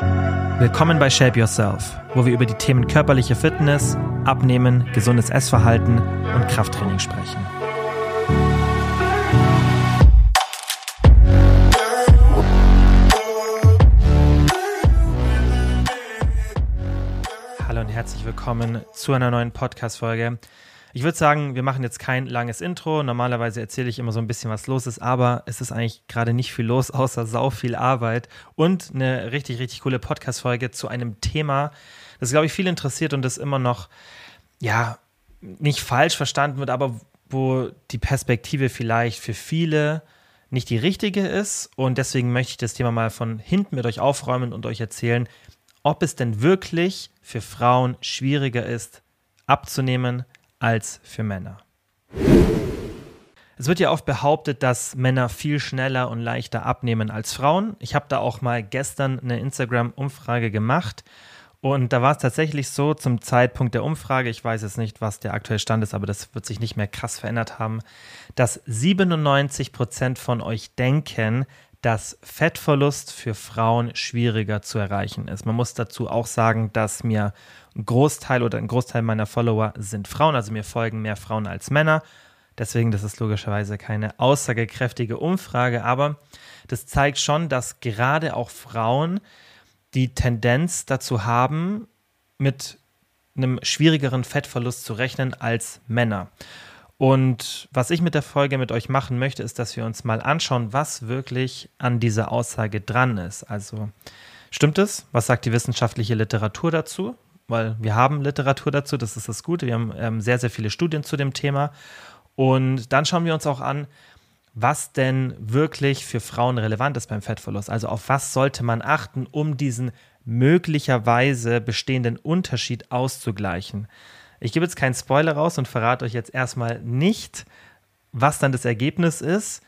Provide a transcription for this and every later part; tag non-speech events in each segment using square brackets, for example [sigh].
Willkommen bei Shape Yourself, wo wir über die Themen körperliche Fitness, Abnehmen, gesundes Essverhalten und Krafttraining sprechen. Hallo und herzlich willkommen zu einer neuen Podcast-Folge. Ich würde sagen, wir machen jetzt kein langes Intro. Normalerweise erzähle ich immer so ein bisschen, was los ist, aber es ist eigentlich gerade nicht viel los, außer sau viel Arbeit und eine richtig, richtig coole Podcast-Folge zu einem Thema, das, glaube ich, viel interessiert und das immer noch, ja, nicht falsch verstanden wird, aber wo die Perspektive vielleicht für viele nicht die richtige ist. Und deswegen möchte ich das Thema mal von hinten mit euch aufräumen und euch erzählen, ob es denn wirklich für Frauen schwieriger ist, abzunehmen, als für Männer. Es wird ja oft behauptet, dass Männer viel schneller und leichter abnehmen als Frauen. Ich habe da auch mal gestern eine Instagram-Umfrage gemacht und da war es tatsächlich so zum Zeitpunkt der Umfrage, ich weiß jetzt nicht, was der aktuelle Stand ist, aber das wird sich nicht mehr krass verändert haben, dass 97 Prozent von euch denken, dass Fettverlust für Frauen schwieriger zu erreichen ist. Man muss dazu auch sagen, dass mir Großteil oder ein Großteil meiner Follower sind Frauen, also mir folgen mehr Frauen als Männer. Deswegen, das ist logischerweise keine aussagekräftige Umfrage, aber das zeigt schon, dass gerade auch Frauen die Tendenz dazu haben, mit einem schwierigeren Fettverlust zu rechnen als Männer. Und was ich mit der Folge mit euch machen möchte, ist, dass wir uns mal anschauen, was wirklich an dieser Aussage dran ist. Also stimmt es? Was sagt die wissenschaftliche Literatur dazu? Weil wir haben Literatur dazu, das ist das Gute. Wir haben ähm, sehr, sehr viele Studien zu dem Thema. Und dann schauen wir uns auch an, was denn wirklich für Frauen relevant ist beim Fettverlust. Also auf was sollte man achten, um diesen möglicherweise bestehenden Unterschied auszugleichen. Ich gebe jetzt keinen Spoiler raus und verrate euch jetzt erstmal nicht, was dann das Ergebnis ist.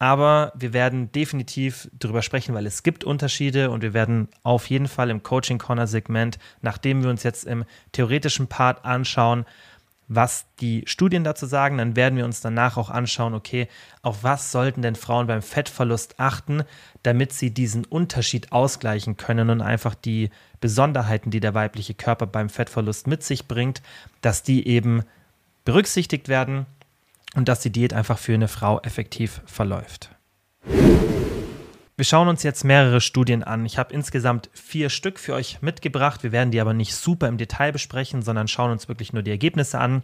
Aber wir werden definitiv darüber sprechen, weil es gibt Unterschiede und wir werden auf jeden Fall im Coaching Corner Segment, nachdem wir uns jetzt im theoretischen Part anschauen, was die Studien dazu sagen, dann werden wir uns danach auch anschauen, okay, auf was sollten denn Frauen beim Fettverlust achten, damit sie diesen Unterschied ausgleichen können und einfach die Besonderheiten, die der weibliche Körper beim Fettverlust mit sich bringt, dass die eben berücksichtigt werden und dass die Diät einfach für eine Frau effektiv verläuft. Wir schauen uns jetzt mehrere Studien an. Ich habe insgesamt vier Stück für euch mitgebracht. Wir werden die aber nicht super im Detail besprechen, sondern schauen uns wirklich nur die Ergebnisse an.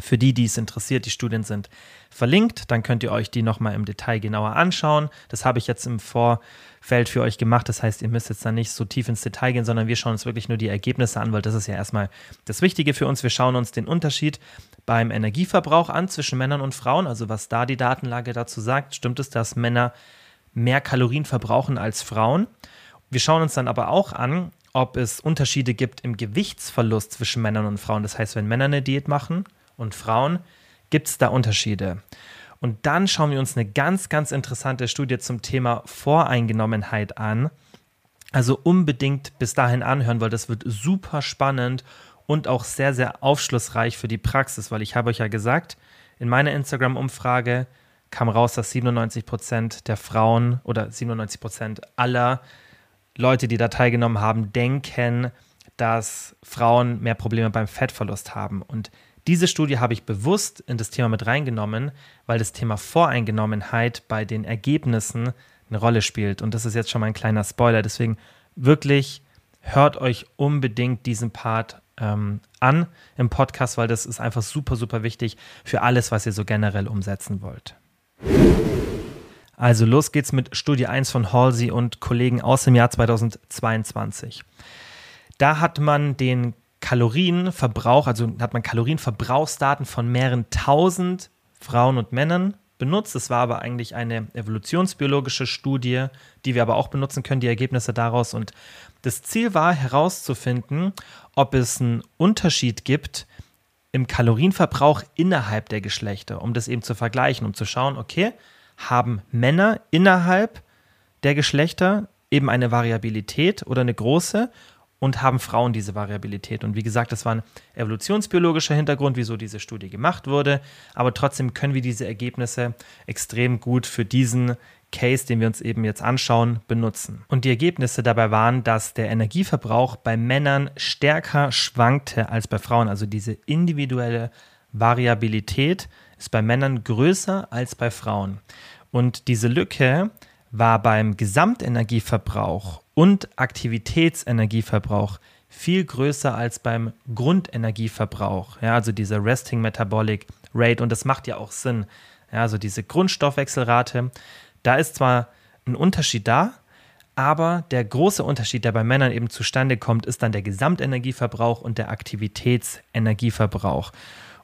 Für die, die es interessiert, die Studien sind verlinkt. Dann könnt ihr euch die nochmal im Detail genauer anschauen. Das habe ich jetzt im Vorfeld für euch gemacht. Das heißt, ihr müsst jetzt da nicht so tief ins Detail gehen, sondern wir schauen uns wirklich nur die Ergebnisse an, weil das ist ja erstmal das Wichtige für uns. Wir schauen uns den Unterschied beim Energieverbrauch an zwischen Männern und Frauen. Also was da die Datenlage dazu sagt. Stimmt es, dass Männer mehr Kalorien verbrauchen als Frauen. Wir schauen uns dann aber auch an, ob es Unterschiede gibt im Gewichtsverlust zwischen Männern und Frauen. Das heißt, wenn Männer eine Diät machen und Frauen, gibt es da Unterschiede. Und dann schauen wir uns eine ganz, ganz interessante Studie zum Thema Voreingenommenheit an. Also unbedingt bis dahin anhören, weil das wird super spannend und auch sehr, sehr aufschlussreich für die Praxis, weil ich habe euch ja gesagt, in meiner Instagram-Umfrage kam raus, dass 97 Prozent der Frauen oder 97 Prozent aller Leute, die da teilgenommen haben, denken, dass Frauen mehr Probleme beim Fettverlust haben. Und diese Studie habe ich bewusst in das Thema mit reingenommen, weil das Thema Voreingenommenheit bei den Ergebnissen eine Rolle spielt. Und das ist jetzt schon mal ein kleiner Spoiler. Deswegen wirklich hört euch unbedingt diesen Part ähm, an im Podcast, weil das ist einfach super, super wichtig für alles, was ihr so generell umsetzen wollt. Also los geht's mit Studie 1 von Halsey und Kollegen aus dem Jahr 2022. Da hat man den Kalorienverbrauch, also hat man Kalorienverbrauchsdaten von mehreren tausend Frauen und Männern benutzt. Es war aber eigentlich eine evolutionsbiologische Studie, die wir aber auch benutzen können, die Ergebnisse daraus. Und das Ziel war herauszufinden, ob es einen Unterschied gibt im Kalorienverbrauch innerhalb der Geschlechter, um das eben zu vergleichen, um zu schauen, okay, haben Männer innerhalb der Geschlechter eben eine Variabilität oder eine große und haben Frauen diese Variabilität. Und wie gesagt, das war ein evolutionsbiologischer Hintergrund, wieso diese Studie gemacht wurde. Aber trotzdem können wir diese Ergebnisse extrem gut für diesen Case, den wir uns eben jetzt anschauen, benutzen. Und die Ergebnisse dabei waren, dass der Energieverbrauch bei Männern stärker schwankte als bei Frauen. Also diese individuelle Variabilität ist bei Männern größer als bei Frauen. Und diese Lücke war beim Gesamtenergieverbrauch und Aktivitätsenergieverbrauch viel größer als beim Grundenergieverbrauch. Ja, also dieser Resting Metabolic Rate. Und das macht ja auch Sinn. Ja, also diese Grundstoffwechselrate. Da ist zwar ein Unterschied da, aber der große Unterschied, der bei Männern eben zustande kommt, ist dann der Gesamtenergieverbrauch und der Aktivitätsenergieverbrauch.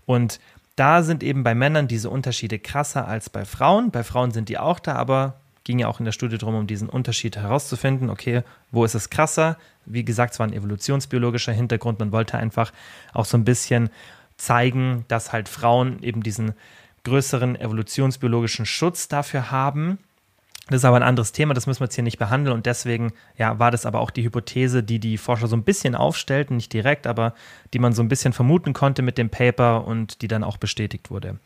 Und da sind eben bei Männern diese Unterschiede krasser als bei Frauen. Bei Frauen sind die auch da, aber ging ja auch in der Studie darum, um diesen Unterschied herauszufinden. Okay, wo ist es krasser? Wie gesagt, es war ein evolutionsbiologischer Hintergrund. Man wollte einfach auch so ein bisschen zeigen, dass halt Frauen eben diesen größeren evolutionsbiologischen Schutz dafür haben. Das ist aber ein anderes Thema, das müssen wir jetzt hier nicht behandeln und deswegen ja, war das aber auch die Hypothese, die die Forscher so ein bisschen aufstellten, nicht direkt, aber die man so ein bisschen vermuten konnte mit dem Paper und die dann auch bestätigt wurde.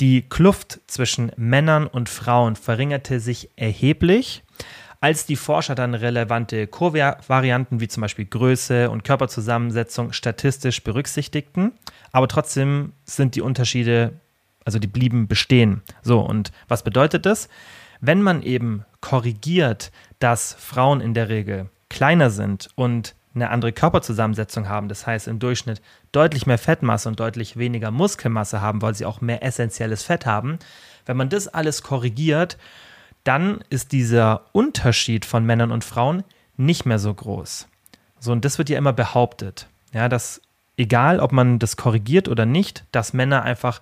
Die Kluft zwischen Männern und Frauen verringerte sich erheblich, als die Forscher dann relevante Kovarianten wie zum Beispiel Größe und Körperzusammensetzung statistisch berücksichtigten. Aber trotzdem sind die Unterschiede, also die blieben bestehen. So, und was bedeutet das? Wenn man eben korrigiert, dass Frauen in der Regel kleiner sind und eine andere Körperzusammensetzung haben, das heißt im Durchschnitt deutlich mehr Fettmasse und deutlich weniger Muskelmasse haben, weil sie auch mehr essentielles Fett haben, wenn man das alles korrigiert, dann ist dieser Unterschied von Männern und Frauen nicht mehr so groß. So, und das wird ja immer behauptet. Ja, dass egal, ob man das korrigiert oder nicht, dass Männer einfach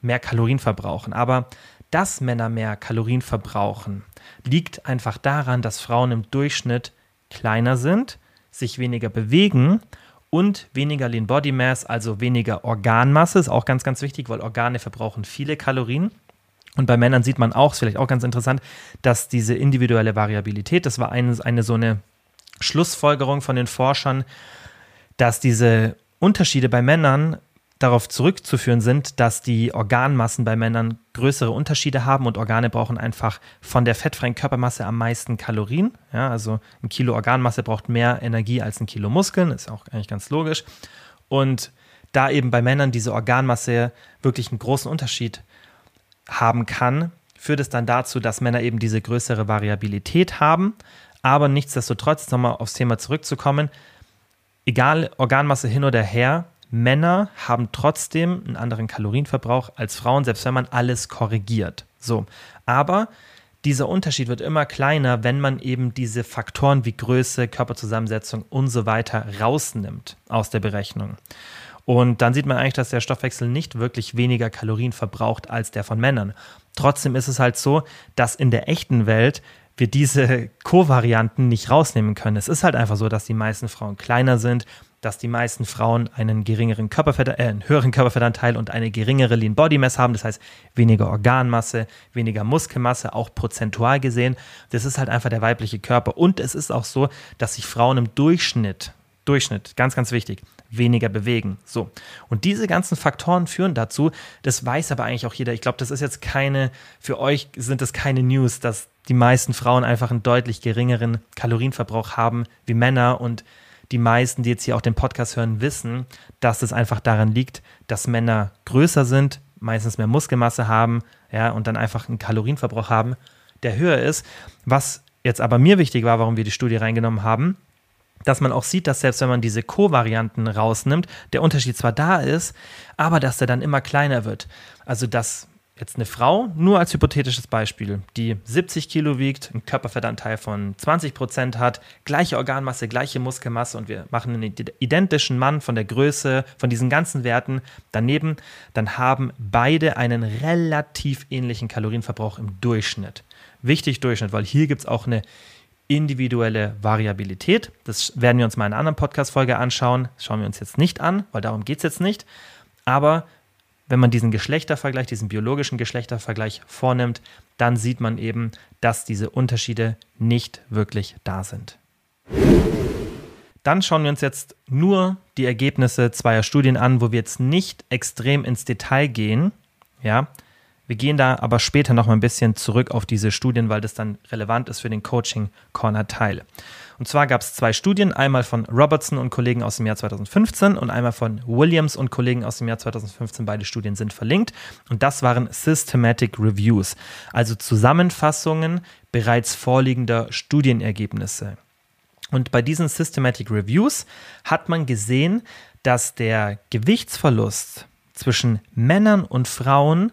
mehr Kalorien verbrauchen. Aber dass Männer mehr Kalorien verbrauchen, liegt einfach daran, dass Frauen im Durchschnitt kleiner sind, sich weniger bewegen und weniger Lean Body Mass, also weniger Organmasse, ist auch ganz, ganz wichtig, weil Organe verbrauchen viele Kalorien. Und bei Männern sieht man auch, ist vielleicht auch ganz interessant, dass diese individuelle Variabilität, das war eine, eine so eine Schlussfolgerung von den Forschern, dass diese Unterschiede bei Männern darauf zurückzuführen sind, dass die Organmassen bei Männern größere Unterschiede haben und Organe brauchen einfach von der fettfreien Körpermasse am meisten Kalorien. Ja, also ein Kilo Organmasse braucht mehr Energie als ein Kilo Muskeln, ist auch eigentlich ganz logisch. Und da eben bei Männern diese Organmasse wirklich einen großen Unterschied haben kann, führt es dann dazu, dass Männer eben diese größere Variabilität haben. Aber nichtsdestotrotz, nochmal aufs Thema zurückzukommen, egal Organmasse hin oder her, Männer haben trotzdem einen anderen Kalorienverbrauch als Frauen, selbst wenn man alles korrigiert. So, aber dieser Unterschied wird immer kleiner, wenn man eben diese Faktoren wie Größe, Körperzusammensetzung und so weiter rausnimmt aus der Berechnung. Und dann sieht man eigentlich, dass der Stoffwechsel nicht wirklich weniger Kalorien verbraucht als der von Männern. Trotzdem ist es halt so, dass in der echten Welt wir diese Co-Varianten nicht rausnehmen können. Es ist halt einfach so, dass die meisten Frauen kleiner sind, dass die meisten Frauen einen geringeren Körperfett, äh, einen höheren Körperfettanteil und eine geringere Lean Body Mass haben, das heißt weniger Organmasse, weniger Muskelmasse, auch prozentual gesehen. Das ist halt einfach der weibliche Körper und es ist auch so, dass sich Frauen im Durchschnitt Durchschnitt, ganz, ganz wichtig, weniger bewegen. So. Und diese ganzen Faktoren führen dazu, das weiß aber eigentlich auch jeder. Ich glaube, das ist jetzt keine, für euch sind das keine News, dass die meisten Frauen einfach einen deutlich geringeren Kalorienverbrauch haben wie Männer und die meisten, die jetzt hier auch den Podcast hören, wissen, dass es einfach daran liegt, dass Männer größer sind, meistens mehr Muskelmasse haben, ja, und dann einfach einen Kalorienverbrauch haben, der höher ist. Was jetzt aber mir wichtig war, warum wir die Studie reingenommen haben, dass man auch sieht, dass selbst wenn man diese Co-Varianten rausnimmt, der Unterschied zwar da ist, aber dass der dann immer kleiner wird. Also dass jetzt eine Frau, nur als hypothetisches Beispiel, die 70 Kilo wiegt, einen Körperfettanteil von 20 Prozent hat, gleiche Organmasse, gleiche Muskelmasse und wir machen einen identischen Mann von der Größe, von diesen ganzen Werten daneben, dann haben beide einen relativ ähnlichen Kalorienverbrauch im Durchschnitt. Wichtig Durchschnitt, weil hier gibt es auch eine individuelle Variabilität. Das werden wir uns mal in einer anderen Podcast-Folge anschauen. Das schauen wir uns jetzt nicht an, weil darum geht es jetzt nicht. Aber wenn man diesen Geschlechtervergleich, diesen biologischen Geschlechtervergleich vornimmt, dann sieht man eben, dass diese Unterschiede nicht wirklich da sind. Dann schauen wir uns jetzt nur die Ergebnisse zweier Studien an, wo wir jetzt nicht extrem ins Detail gehen. Ja, Wir gehen da aber später noch mal ein bisschen zurück auf diese Studien, weil das dann relevant ist für den Coaching Corner Teil. Und zwar gab es zwei Studien, einmal von Robertson und Kollegen aus dem Jahr 2015 und einmal von Williams und Kollegen aus dem Jahr 2015. Beide Studien sind verlinkt. Und das waren Systematic Reviews, also Zusammenfassungen bereits vorliegender Studienergebnisse. Und bei diesen Systematic Reviews hat man gesehen, dass der Gewichtsverlust zwischen Männern und Frauen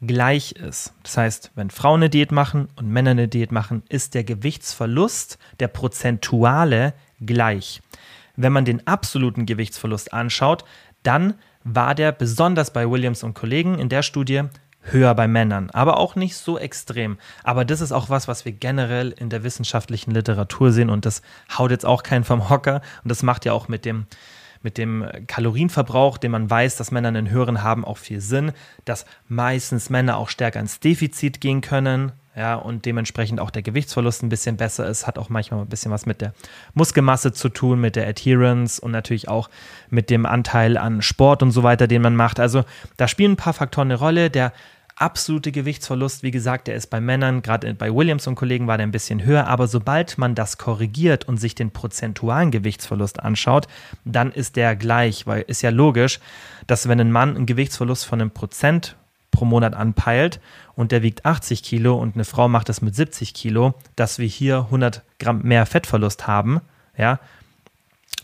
gleich ist. Das heißt, wenn Frauen eine Diät machen und Männer eine Diät machen, ist der Gewichtsverlust, der prozentuale, gleich. Wenn man den absoluten Gewichtsverlust anschaut, dann war der besonders bei Williams und Kollegen in der Studie höher bei Männern, aber auch nicht so extrem. Aber das ist auch was, was wir generell in der wissenschaftlichen Literatur sehen und das haut jetzt auch keinen vom Hocker und das macht ja auch mit dem mit dem Kalorienverbrauch, den man weiß, dass Männer einen höheren haben, auch viel Sinn, dass meistens Männer auch stärker ins Defizit gehen können, ja, und dementsprechend auch der Gewichtsverlust ein bisschen besser ist, hat auch manchmal ein bisschen was mit der Muskelmasse zu tun, mit der Adherence und natürlich auch mit dem Anteil an Sport und so weiter, den man macht. Also da spielen ein paar Faktoren eine Rolle. Der absolute Gewichtsverlust, wie gesagt, der ist bei Männern, gerade bei Williams und Kollegen war der ein bisschen höher, aber sobald man das korrigiert und sich den prozentualen Gewichtsverlust anschaut, dann ist der gleich, weil ist ja logisch, dass wenn ein Mann einen Gewichtsverlust von einem Prozent pro Monat anpeilt und der wiegt 80 Kilo und eine Frau macht das mit 70 Kilo, dass wir hier 100 Gramm mehr Fettverlust haben, ja,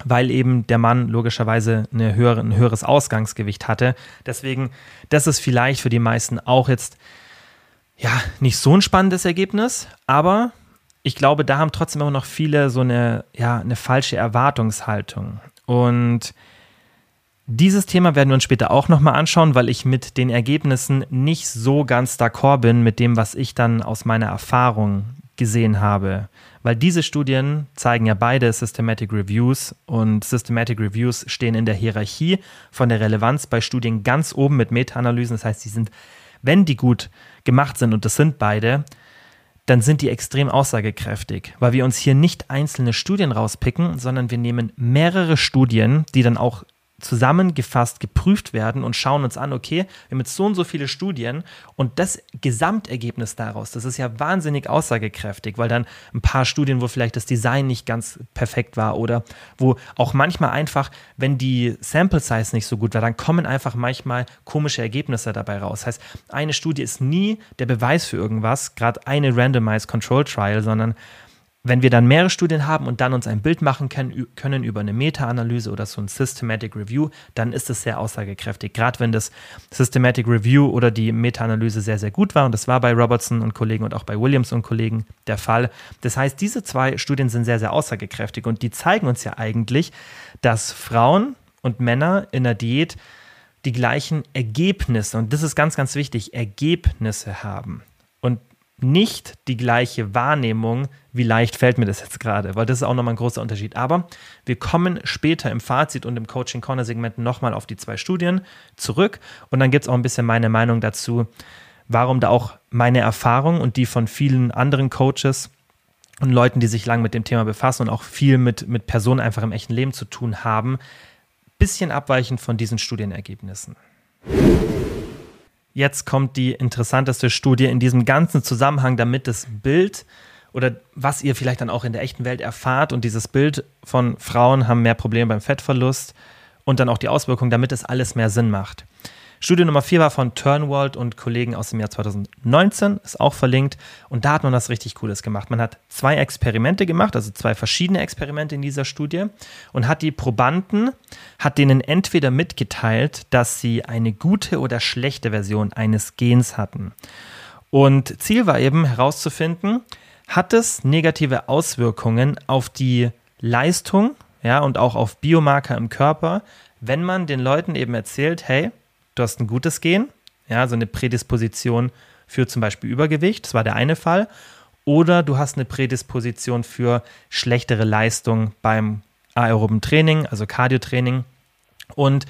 weil eben der Mann logischerweise eine höhere, ein höheres Ausgangsgewicht hatte. Deswegen, das ist vielleicht für die meisten auch jetzt ja nicht so ein spannendes Ergebnis, aber ich glaube, da haben trotzdem immer noch viele so eine, ja, eine falsche Erwartungshaltung. Und dieses Thema werden wir uns später auch nochmal anschauen, weil ich mit den Ergebnissen nicht so ganz d'accord bin mit dem, was ich dann aus meiner Erfahrung gesehen habe. Weil diese Studien zeigen ja beide Systematic Reviews und Systematic Reviews stehen in der Hierarchie von der Relevanz bei Studien ganz oben mit Meta-Analysen. Das heißt, sie sind, wenn die gut gemacht sind, und das sind beide, dann sind die extrem aussagekräftig, weil wir uns hier nicht einzelne Studien rauspicken, sondern wir nehmen mehrere Studien, die dann auch zusammengefasst geprüft werden und schauen uns an, okay, wir haben jetzt so und so viele Studien und das Gesamtergebnis daraus, das ist ja wahnsinnig aussagekräftig, weil dann ein paar Studien, wo vielleicht das Design nicht ganz perfekt war oder wo auch manchmal einfach, wenn die Sample Size nicht so gut war, dann kommen einfach manchmal komische Ergebnisse dabei raus. Das heißt, eine Studie ist nie der Beweis für irgendwas, gerade eine Randomized Control Trial, sondern wenn wir dann mehrere Studien haben und dann uns ein Bild machen können, können über eine Meta-Analyse oder so ein Systematic Review, dann ist es sehr aussagekräftig. Gerade wenn das Systematic Review oder die Meta-Analyse sehr, sehr gut war. Und das war bei Robertson und Kollegen und auch bei Williams und Kollegen der Fall. Das heißt, diese zwei Studien sind sehr, sehr aussagekräftig und die zeigen uns ja eigentlich, dass Frauen und Männer in der Diät die gleichen Ergebnisse, und das ist ganz, ganz wichtig, Ergebnisse haben. Nicht die gleiche Wahrnehmung, wie leicht fällt mir das jetzt gerade, weil das ist auch nochmal ein großer Unterschied. Aber wir kommen später im Fazit und im Coaching Corner Segment nochmal auf die zwei Studien zurück und dann gibt es auch ein bisschen meine Meinung dazu, warum da auch meine Erfahrung und die von vielen anderen Coaches und Leuten, die sich lang mit dem Thema befassen und auch viel mit, mit Personen einfach im echten Leben zu tun haben, bisschen abweichend von diesen Studienergebnissen. Jetzt kommt die interessanteste Studie in diesem ganzen Zusammenhang, damit das Bild oder was ihr vielleicht dann auch in der echten Welt erfahrt und dieses Bild von Frauen haben mehr Probleme beim Fettverlust und dann auch die Auswirkungen, damit es alles mehr Sinn macht. Studie Nummer 4 war von Turnwald und Kollegen aus dem Jahr 2019, ist auch verlinkt. Und da hat man was richtig Cooles gemacht. Man hat zwei Experimente gemacht, also zwei verschiedene Experimente in dieser Studie und hat die Probanden, hat denen entweder mitgeteilt, dass sie eine gute oder schlechte Version eines Gens hatten. Und Ziel war eben herauszufinden, hat es negative Auswirkungen auf die Leistung ja, und auch auf Biomarker im Körper, wenn man den Leuten eben erzählt, hey, du hast ein gutes Gen, ja, so eine Prädisposition für zum Beispiel Übergewicht, das war der eine Fall, oder du hast eine Prädisposition für schlechtere Leistung beim aeroben Training, also Cardiotraining und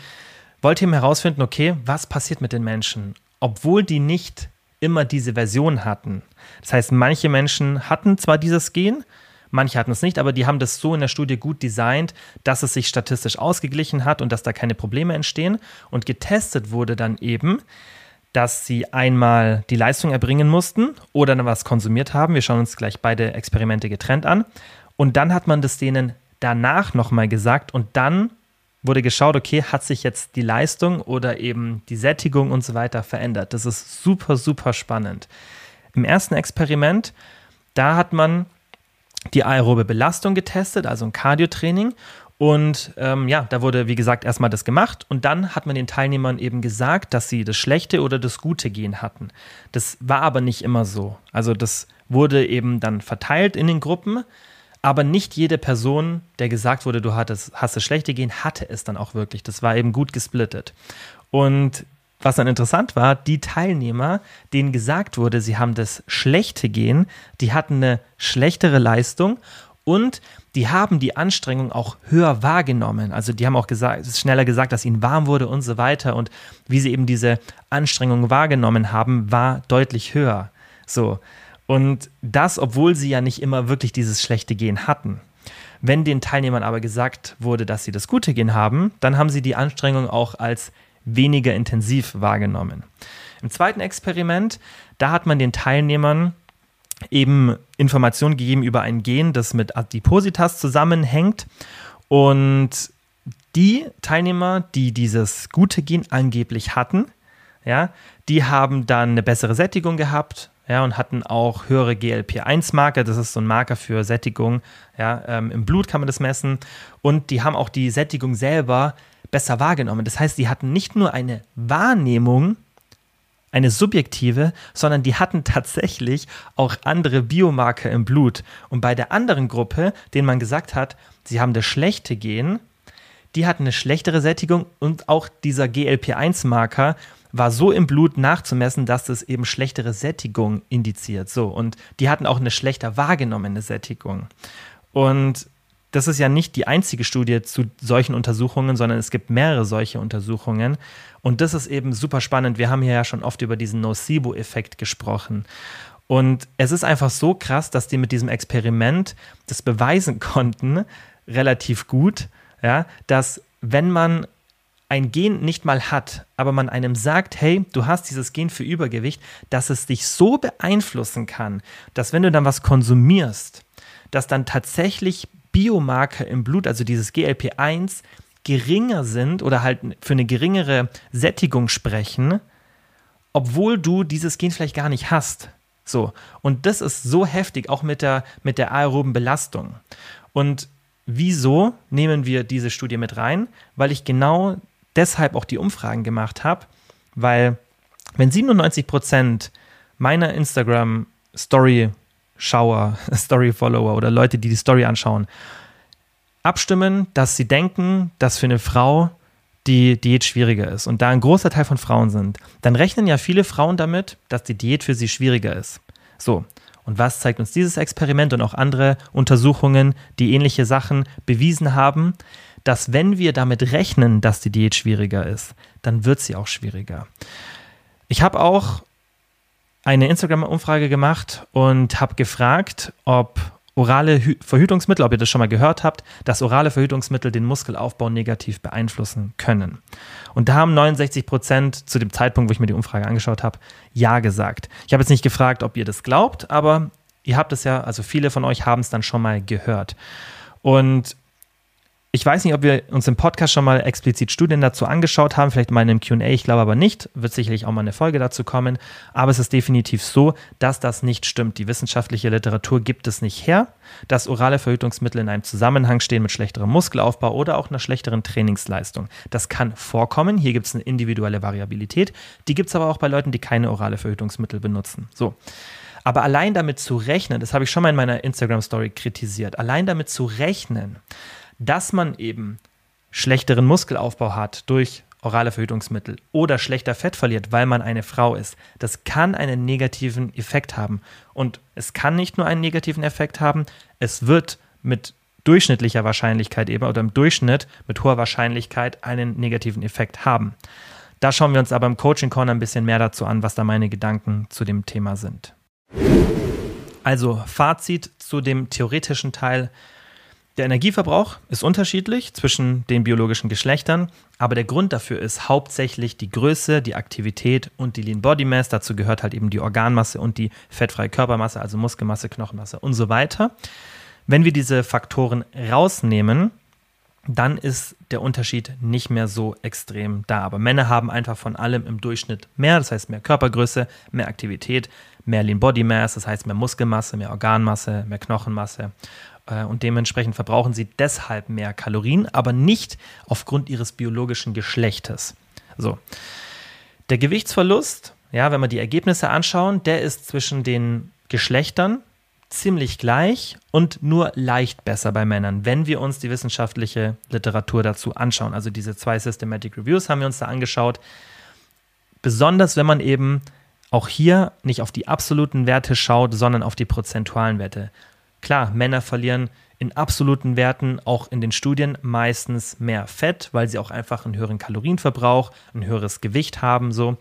wollte eben herausfinden, okay, was passiert mit den Menschen, obwohl die nicht immer diese Version hatten. Das heißt, manche Menschen hatten zwar dieses Gen, Manche hatten es nicht, aber die haben das so in der Studie gut designt, dass es sich statistisch ausgeglichen hat und dass da keine Probleme entstehen. Und getestet wurde dann eben dass sie einmal die Leistung erbringen mussten oder dann was konsumiert haben. Wir schauen uns gleich beide Experimente getrennt an. Und dann hat man das denen danach nochmal gesagt und dann wurde geschaut, okay, hat sich jetzt die Leistung oder eben die Sättigung und so weiter verändert. Das ist super, super spannend. Im ersten Experiment, da hat man die aerobe Belastung getestet, also ein Cardiotraining. Und ähm, ja, da wurde, wie gesagt, erstmal das gemacht und dann hat man den Teilnehmern eben gesagt, dass sie das schlechte oder das gute Gen hatten. Das war aber nicht immer so. Also das wurde eben dann verteilt in den Gruppen, aber nicht jede Person, der gesagt wurde, du hattest, hast das schlechte Gen, hatte es dann auch wirklich. Das war eben gut gesplittet. Und was dann interessant war, die Teilnehmer, denen gesagt wurde, sie haben das schlechte Gen, die hatten eine schlechtere Leistung und die haben die Anstrengung auch höher wahrgenommen. Also die haben auch gesagt, schneller gesagt, dass ihnen warm wurde und so weiter. Und wie sie eben diese Anstrengung wahrgenommen haben, war deutlich höher. So. Und das, obwohl sie ja nicht immer wirklich dieses schlechte Gen hatten. Wenn den Teilnehmern aber gesagt wurde, dass sie das gute Gen haben, dann haben sie die Anstrengung auch als weniger intensiv wahrgenommen. Im zweiten Experiment, da hat man den Teilnehmern eben Informationen gegeben über ein Gen, das mit Adipositas zusammenhängt. Und die Teilnehmer, die dieses gute Gen angeblich hatten, ja, die haben dann eine bessere Sättigung gehabt, ja, und hatten auch höhere GLP-1-Marker, das ist so ein Marker für Sättigung, ja, ähm, im Blut kann man das messen. Und die haben auch die Sättigung selber besser wahrgenommen. Das heißt, die hatten nicht nur eine Wahrnehmung eine subjektive, sondern die hatten tatsächlich auch andere Biomarker im Blut. Und bei der anderen Gruppe, denen man gesagt hat, sie haben das schlechte Gen, die hatten eine schlechtere Sättigung und auch dieser GLP-1-Marker war so im Blut nachzumessen, dass es eben schlechtere Sättigung indiziert. So, und die hatten auch eine schlechter wahrgenommene Sättigung. Und das ist ja nicht die einzige Studie zu solchen Untersuchungen, sondern es gibt mehrere solche Untersuchungen. Und das ist eben super spannend. Wir haben hier ja schon oft über diesen Nocebo-Effekt gesprochen. Und es ist einfach so krass, dass die mit diesem Experiment das beweisen [laughs] konnten, relativ gut, ja, dass wenn man ein Gen nicht mal hat, aber man einem sagt, hey, du hast dieses Gen für Übergewicht, dass es dich so beeinflussen kann, dass wenn du dann was konsumierst, dass dann tatsächlich Biomarker im Blut, also dieses GLP-1, geringer sind oder halt für eine geringere Sättigung sprechen, obwohl du dieses Gen vielleicht gar nicht hast. So. Und das ist so heftig, auch mit der, mit der aeroben Belastung. Und wieso nehmen wir diese Studie mit rein? Weil ich genau deshalb auch die Umfragen gemacht habe, weil wenn 97 Prozent meiner Instagram-Story Schauer, [laughs] Story-Follower oder Leute, die die Story anschauen, abstimmen, dass sie denken, dass für eine Frau die Diät schwieriger ist und da ein großer Teil von Frauen sind, dann rechnen ja viele Frauen damit, dass die Diät für sie schwieriger ist. So, und was zeigt uns dieses Experiment und auch andere Untersuchungen, die ähnliche Sachen bewiesen haben, dass wenn wir damit rechnen, dass die Diät schwieriger ist, dann wird sie auch schwieriger. Ich habe auch eine Instagram-Umfrage gemacht und habe gefragt, ob orale Hü Verhütungsmittel, ob ihr das schon mal gehört habt, dass orale Verhütungsmittel den Muskelaufbau negativ beeinflussen können. Und da haben 69 Prozent zu dem Zeitpunkt, wo ich mir die Umfrage angeschaut habe, Ja gesagt. Ich habe jetzt nicht gefragt, ob ihr das glaubt, aber ihr habt es ja, also viele von euch haben es dann schon mal gehört. Und ich weiß nicht, ob wir uns im Podcast schon mal explizit Studien dazu angeschaut haben, vielleicht mal in einem QA, ich glaube aber nicht, wird sicherlich auch mal eine Folge dazu kommen, aber es ist definitiv so, dass das nicht stimmt. Die wissenschaftliche Literatur gibt es nicht her, dass orale Verhütungsmittel in einem Zusammenhang stehen mit schlechterem Muskelaufbau oder auch einer schlechteren Trainingsleistung. Das kann vorkommen, hier gibt es eine individuelle Variabilität, die gibt es aber auch bei Leuten, die keine orale Verhütungsmittel benutzen. So. Aber allein damit zu rechnen, das habe ich schon mal in meiner Instagram-Story kritisiert, allein damit zu rechnen, dass man eben schlechteren Muskelaufbau hat durch orale Verhütungsmittel oder schlechter Fett verliert, weil man eine Frau ist, das kann einen negativen Effekt haben. Und es kann nicht nur einen negativen Effekt haben, es wird mit durchschnittlicher Wahrscheinlichkeit eben oder im Durchschnitt mit hoher Wahrscheinlichkeit einen negativen Effekt haben. Da schauen wir uns aber im Coaching Corner ein bisschen mehr dazu an, was da meine Gedanken zu dem Thema sind. Also Fazit zu dem theoretischen Teil Der Energieverbrauch ist unterschiedlich zwischen den biologischen Geschlechtern, aber der Grund dafür ist hauptsächlich die Größe, die Aktivität und die Lean Body Mass. Dazu gehört halt eben die Organmasse und die fettfreie Körpermasse, also Muskelmasse, Knochenmasse und so weiter. Wenn wir diese Faktoren rausnehmen, dann ist der Unterschied nicht mehr so extrem da. Aber Männer haben einfach von allem im Durchschnitt mehr, das heißt mehr Körpergröße, mehr Aktivität, mehr Lean Body Mass, das heißt mehr Muskelmasse, mehr Organmasse, mehr Knochenmasse. Äh, und dementsprechend verbrauchen sie deshalb mehr Kalorien, aber nicht aufgrund ihres biologischen Geschlechtes. So. Der Gewichtsverlust, ja, wenn wir die Ergebnisse anschauen, der ist zwischen den Geschlechtern ziemlich gleich und nur leicht besser bei Männern, wenn wir uns die wissenschaftliche Literatur dazu anschauen. Also diese zwei Systematic Reviews haben wir uns da angeschaut. Besonders wenn man eben auch hier nicht auf die absoluten Werte schaut, sondern auf die prozentualen Werte. Klar, Männer verlieren in absoluten Werten auch in den Studien meistens mehr Fett, weil sie auch einfach einen höheren Kalorienverbrauch, ein höheres Gewicht haben so.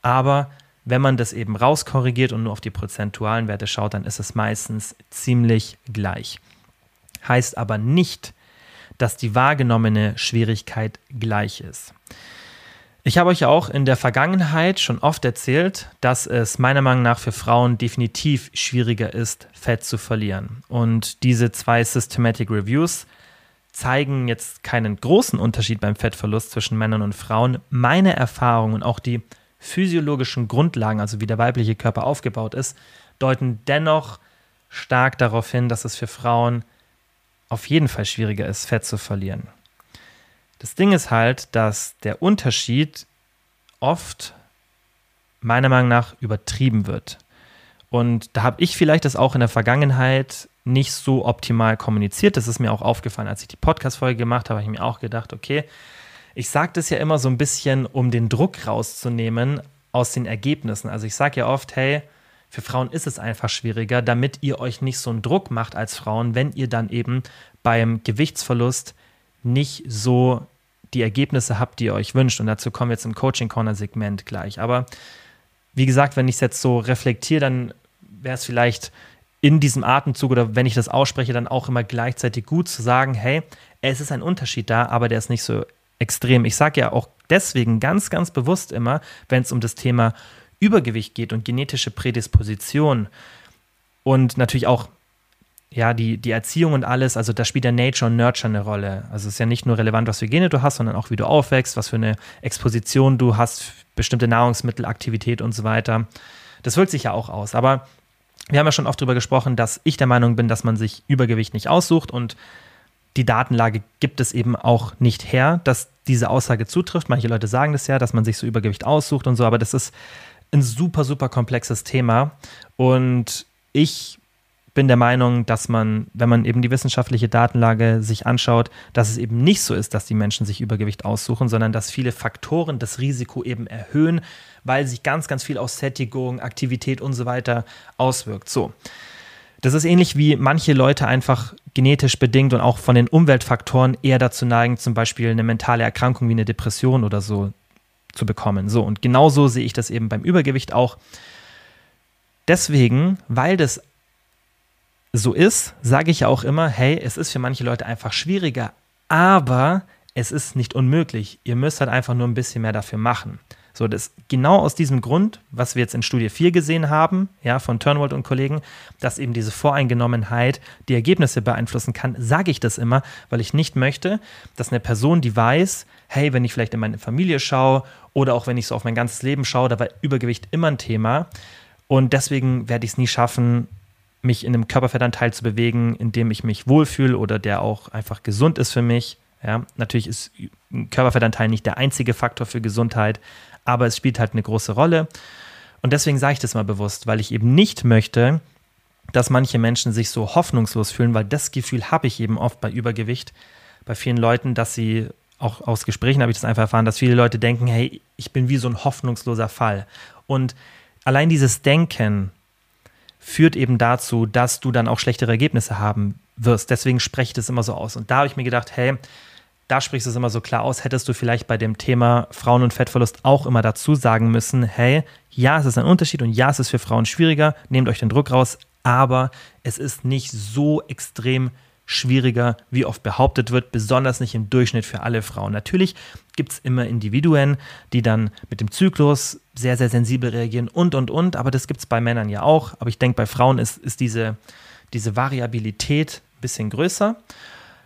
Aber wenn man das eben rauskorrigiert und nur auf die prozentualen Werte schaut, dann ist es meistens ziemlich gleich. Heißt aber nicht, dass die wahrgenommene Schwierigkeit gleich ist. Ich habe euch ja auch in der Vergangenheit schon oft erzählt, dass es meiner Meinung nach für Frauen definitiv schwieriger ist, Fett zu verlieren. Und diese zwei Systematic Reviews zeigen jetzt keinen großen Unterschied beim Fettverlust zwischen Männern und Frauen. Meine Erfahrung und auch die physiologischen Grundlagen, also wie der weibliche Körper aufgebaut ist, deuten dennoch stark darauf hin, dass es für Frauen auf jeden Fall schwieriger ist, Fett zu verlieren. Das Ding ist halt, dass der Unterschied oft meiner Meinung nach übertrieben wird. Und da habe ich vielleicht das auch in der Vergangenheit nicht so optimal kommuniziert. Das ist mir auch aufgefallen, als ich die Podcast-Folge gemacht habe, habe ich mir auch gedacht, okay, ich sage das ja immer so ein bisschen, um den Druck rauszunehmen aus den Ergebnissen. Also ich sage ja oft, hey, für Frauen ist es einfach schwieriger, damit ihr euch nicht so einen Druck macht als Frauen, wenn ihr dann eben beim Gewichtsverlust nicht so die Ergebnisse habt, die ihr euch wünscht. Und dazu kommen wir jetzt im Coaching Corner Segment gleich. Aber wie gesagt, wenn ich es jetzt so reflektiere, dann wäre es vielleicht in diesem Atemzug oder wenn ich das ausspreche, dann auch immer gleichzeitig gut zu sagen, hey, es ist ein Unterschied da, aber der ist nicht so extrem. Ich sage ja auch deswegen ganz, ganz bewusst immer, wenn es um das Thema Übergewicht geht und genetische Prädisposition und natürlich auch ja, die, die Erziehung und alles, also da spielt ja Nature und Nurture eine Rolle. Also es ist ja nicht nur relevant, was für Gene du hast, sondern auch, wie du aufwächst, was für eine Exposition du hast, bestimmte Nahrungsmittel, Aktivität und so weiter. Das wirkt sich ja auch aus. Aber wir haben ja schon oft darüber gesprochen, dass ich der Meinung bin, dass man sich Übergewicht nicht aussucht und die Datenlage gibt es eben auch nicht her, dass diese Aussage zutrifft. Manche Leute sagen das ja, dass man sich so Übergewicht aussucht und so, aber das ist ein super, super komplexes Thema. Und ich bin der Meinung, dass man, wenn man eben die wissenschaftliche Datenlage sich anschaut, dass es eben nicht so ist, dass die Menschen sich Übergewicht aussuchen, sondern dass viele Faktoren das Risiko eben erhöhen, weil sich ganz, ganz viel aus Sättigung, Aktivität und so weiter auswirkt. So. Das ist ähnlich wie manche Leute einfach genetisch bedingt und auch von den Umweltfaktoren eher dazu neigen, zum Beispiel eine mentale Erkrankung wie eine Depression oder so zu bekommen. So, und genauso sehe ich das eben beim Übergewicht auch. Deswegen, weil das so ist, sage ich ja auch immer, hey, es ist für manche Leute einfach schwieriger, aber es ist nicht unmöglich. Ihr müsst halt einfach nur ein bisschen mehr dafür machen. So, das genau aus diesem Grund, was wir jetzt in Studie 4 gesehen haben, ja, von Turnwald und Kollegen, dass eben diese Voreingenommenheit die Ergebnisse beeinflussen kann, sage ich das immer, weil ich nicht möchte, dass eine Person, die weiß, hey, wenn ich vielleicht in meine Familie schaue oder auch wenn ich so auf mein ganzes Leben schaue, da war Übergewicht immer ein Thema und deswegen werde ich es nie schaffen, mich in einem Körperfettanteil zu bewegen, in dem ich mich wohlfühle oder der auch einfach gesund ist für mich. Ja, natürlich ist Körperfettanteil nicht der einzige Faktor für Gesundheit, aber es spielt halt eine große Rolle. Und deswegen sage ich das mal bewusst, weil ich eben nicht möchte, dass manche Menschen sich so hoffnungslos fühlen, weil das Gefühl habe ich eben oft bei Übergewicht, bei vielen Leuten, dass sie, auch aus Gesprächen habe ich das einfach erfahren, dass viele Leute denken, hey, ich bin wie so ein hoffnungsloser Fall. Und allein dieses Denken führt eben dazu, dass du dann auch schlechtere Ergebnisse haben wirst. Deswegen spreche ich das immer so aus. Und da habe ich mir gedacht, hey, da sprichst du es immer so klar aus, hättest du vielleicht bei dem Thema Frauen- und Fettverlust auch immer dazu sagen müssen, hey, ja, es ist ein Unterschied und ja, es ist für Frauen schwieriger, nehmt euch den Druck raus, aber es ist nicht so extrem schwieriger, wie oft behauptet wird, besonders nicht im Durchschnitt für alle Frauen. Natürlich gibt es immer Individuen, die dann mit dem Zyklus sehr, sehr sensibel reagieren und, und, und, aber das gibt es bei Männern ja auch. Aber ich denke, bei Frauen ist, ist diese, diese Variabilität ein bisschen größer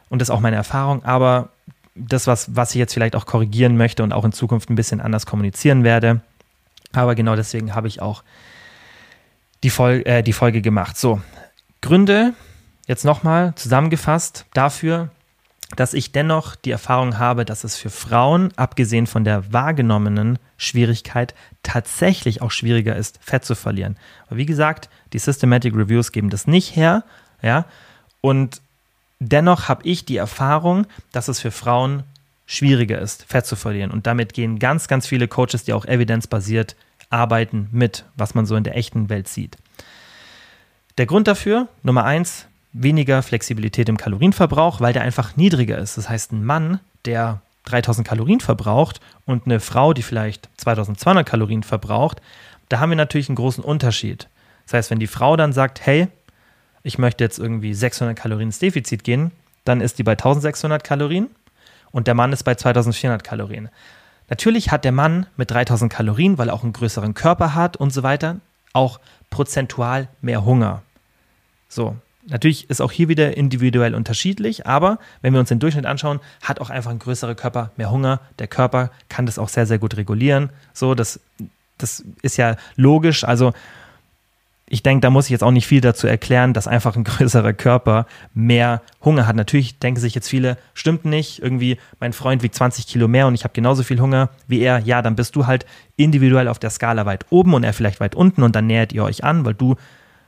und das ist auch meine Erfahrung, aber das, was, was ich jetzt vielleicht auch korrigieren möchte und auch in Zukunft ein bisschen anders kommunizieren werde. Aber genau deswegen habe ich auch die, Fol äh, die Folge gemacht. So, Gründe, jetzt nochmal zusammengefasst, dafür, dass ich dennoch die Erfahrung habe, dass es für Frauen, abgesehen von der wahrgenommenen Schwierigkeit, tatsächlich auch schwieriger ist, Fett zu verlieren. Aber wie gesagt, die Systematic Reviews geben das nicht her, ja, und dennoch habe ich die Erfahrung, dass es für Frauen schwieriger ist, Fett zu verlieren. Und damit gehen ganz, ganz viele Coaches, die auch evidenzbasiert arbeiten, mit, was man so in der echten Welt sieht. Der Grund dafür, Nummer eins, weniger Flexibilität im Kalorienverbrauch, weil der einfach niedriger ist. Das heißt, ein Mann, der 3000 Kalorien verbraucht und eine Frau, die vielleicht 2200 Kalorien verbraucht, da haben wir natürlich einen großen Unterschied. Das heißt, wenn die Frau dann sagt, hey, ich möchte jetzt irgendwie 600 Kalorien ins Defizit gehen, dann ist die bei 1600 Kalorien und der Mann ist bei 2400 Kalorien. Natürlich hat der Mann mit 3000 Kalorien, weil er auch einen größeren Körper hat und so weiter, auch prozentual mehr Hunger. So, natürlich ist auch hier wieder individuell unterschiedlich, aber wenn wir uns den Durchschnitt anschauen, hat auch einfach ein größerer Körper mehr Hunger. Der Körper kann das auch sehr, sehr gut regulieren. So, das, das ist ja logisch. Also, ich denke, da muss ich jetzt auch nicht viel dazu erklären, dass einfach ein [laughs] größerer Körper mehr Hunger hat. Natürlich denken sich jetzt viele, stimmt nicht, irgendwie mein Freund wiegt 20 Kilo mehr und ich habe genauso viel Hunger wie er. Ja, dann bist du halt individuell auf der Skala weit oben und er vielleicht weit unten und dann nähert ihr euch an, weil du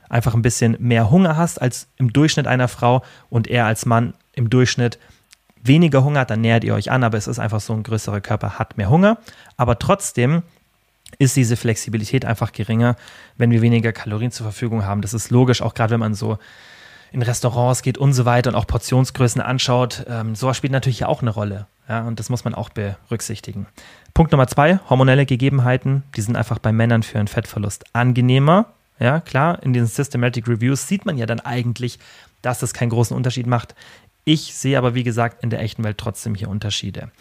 einfach ein bisschen mehr Hunger hast als im Durchschnitt einer Frau und er als Mann im Durchschnitt weniger Hunger hat, dann nähert ihr euch an, aber es ist einfach so, ein größerer Körper hat mehr Hunger. Aber trotzdem ist diese Flexibilität einfach geringer, wenn wir weniger Kalorien zur Verfügung haben. Das ist logisch, auch gerade wenn man so in Restaurants geht und so weiter und auch Portionsgrößen anschaut. Ähm, sowas spielt natürlich auch eine Rolle. Ja, und das muss man auch berücksichtigen. Punkt Nummer zwei, hormonelle Gegebenheiten. Die sind einfach bei Männern für einen Fettverlust angenehmer. Ja, klar, in den Systematic Reviews sieht man ja dann eigentlich, dass das keinen großen Unterschied macht. Ich sehe aber, wie gesagt, in der echten Welt trotzdem hier Unterschiede.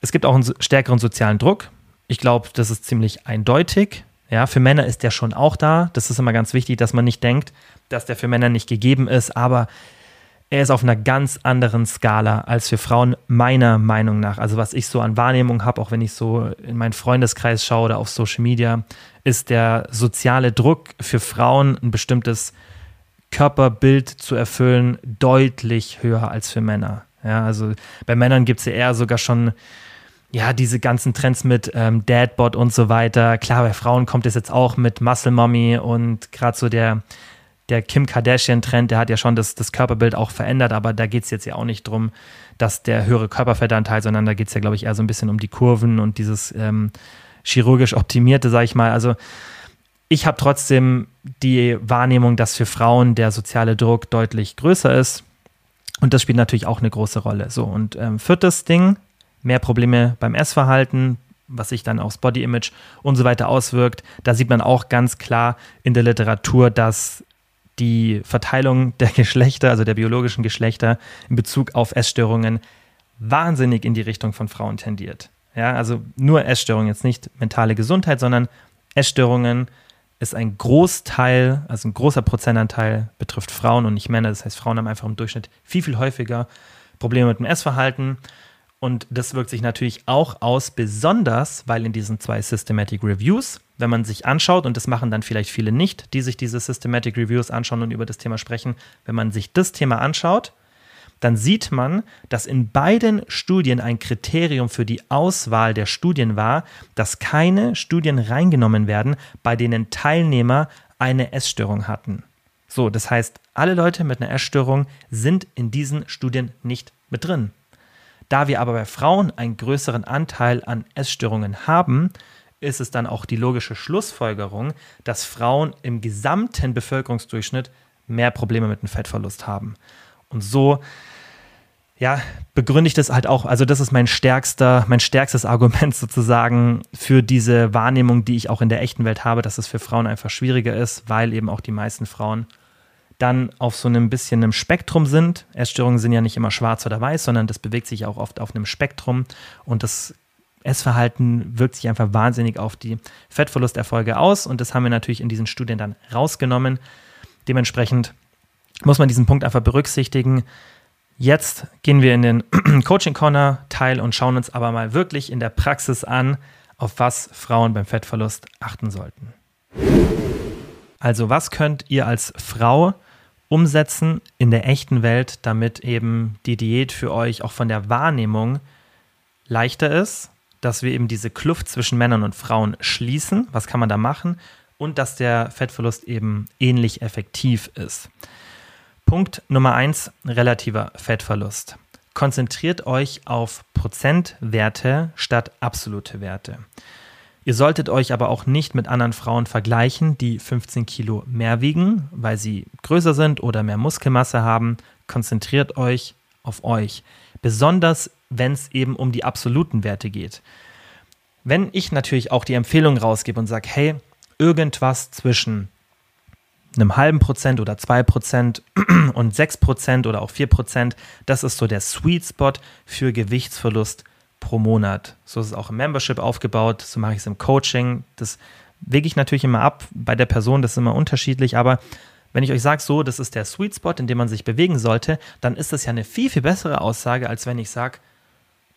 Es gibt auch einen stärkeren sozialen Druck. Ich glaube, das ist ziemlich eindeutig. Ja, für Männer ist der schon auch da. Das ist immer ganz wichtig, dass man nicht denkt, dass der für Männer nicht gegeben ist, aber er ist auf einer ganz anderen Skala als für Frauen, meiner Meinung nach. Also, was ich so an Wahrnehmung habe, auch wenn ich so in meinen Freundeskreis schaue oder auf Social Media, ist der soziale Druck für Frauen, ein bestimmtes Körperbild zu erfüllen, deutlich höher als für Männer. Ja, also bei Männern gibt es ja eher sogar schon ja, diese ganzen Trends mit ähm, Dadbot und so weiter. Klar, bei Frauen kommt es jetzt auch mit Muscle Mommy und gerade so der, der Kim Kardashian-Trend, der hat ja schon das, das Körperbild auch verändert, aber da geht es jetzt ja auch nicht drum, dass der höhere Körperfettanteil, sondern da geht es ja, glaube ich, eher so ein bisschen um die Kurven und dieses ähm, chirurgisch optimierte, sage ich mal. Also ich habe trotzdem die Wahrnehmung, dass für Frauen der soziale Druck deutlich größer ist. Und das spielt natürlich auch eine große Rolle. So, und ähm, viertes Ding, mehr Probleme beim Essverhalten, was sich dann aufs Body Image und so weiter auswirkt. Da sieht man auch ganz klar in der Literatur, dass die Verteilung der Geschlechter, also der biologischen Geschlechter in Bezug auf Essstörungen wahnsinnig in die Richtung von Frauen tendiert. Ja, also nur Essstörungen, jetzt nicht mentale Gesundheit, sondern Essstörungen ist ein Großteil, also ein großer Prozentanteil betrifft Frauen und nicht Männer. Das heißt, Frauen haben einfach im Durchschnitt viel, viel häufiger Probleme mit dem Essverhalten. Und das wirkt sich natürlich auch aus, besonders weil in diesen zwei Systematic Reviews, wenn man sich anschaut, und das machen dann vielleicht viele nicht, die sich diese Systematic Reviews anschauen und über das Thema sprechen, wenn man sich das Thema anschaut, dann sieht man, dass in beiden Studien ein Kriterium für die Auswahl der Studien war, dass keine Studien reingenommen werden, bei denen Teilnehmer eine Essstörung hatten. So, das heißt, alle Leute mit einer Essstörung sind in diesen Studien nicht mit drin. Da wir aber bei Frauen einen größeren Anteil an Essstörungen haben, ist es dann auch die logische Schlussfolgerung, dass Frauen im gesamten Bevölkerungsdurchschnitt mehr Probleme mit dem Fettverlust haben. Und so ja, begründe ich das halt auch, also das ist mein stärkster, mein stärkstes Argument [laughs] sozusagen für diese Wahrnehmung, die ich auch in der echten Welt habe, dass es für Frauen einfach schwieriger ist, weil eben auch die meisten Frauen dann auf so einem bisschen einem Spektrum sind. Essstörungen sind ja nicht immer schwarz oder weiß, sondern das bewegt sich auch oft auf einem Spektrum und das Essverhalten wirkt sich einfach wahnsinnig auf die Fettverlusterfolge aus und das haben wir natürlich in diesen Studien dann rausgenommen. Dementsprechend muss man diesen Punkt einfach berücksichtigen. Jetzt gehen wir in den [clears throat] Coaching Corner Teil und schauen uns aber mal wirklich in der Praxis an, auf was Frauen beim Fettverlust achten sollten. Also, was könnt ihr als Frau umsetzen in der echten Welt, damit eben die Diät für euch auch von der Wahrnehmung leichter ist, dass wir eben diese Kluft zwischen Männern und Frauen schließen? Was kann man da machen? Und dass der Fettverlust eben ähnlich effektiv ist. Punkt Nummer eins: relativer Fettverlust. Konzentriert euch auf Prozentwerte statt absolute Werte. Ihr solltet euch aber auch nicht mit anderen Frauen vergleichen, die 15 Kilo mehr wiegen, weil sie größer sind oder mehr Muskelmasse haben. Konzentriert euch auf euch. Besonders wenn es eben um die absoluten Werte geht. Wenn ich natürlich auch die Empfehlung rausgebe und sage, hey, irgendwas zwischen einem halben Prozent oder zwei Prozent und sechs Prozent oder auch vier Prozent, das ist so der Sweet Spot für Gewichtsverlust pro Monat. So ist es auch im Membership aufgebaut, so mache ich es im Coaching. Das wege ich natürlich immer ab. Bei der Person, das ist immer unterschiedlich, aber wenn ich euch sage, so, das ist der Sweet Spot, in dem man sich bewegen sollte, dann ist das ja eine viel, viel bessere Aussage, als wenn ich sage,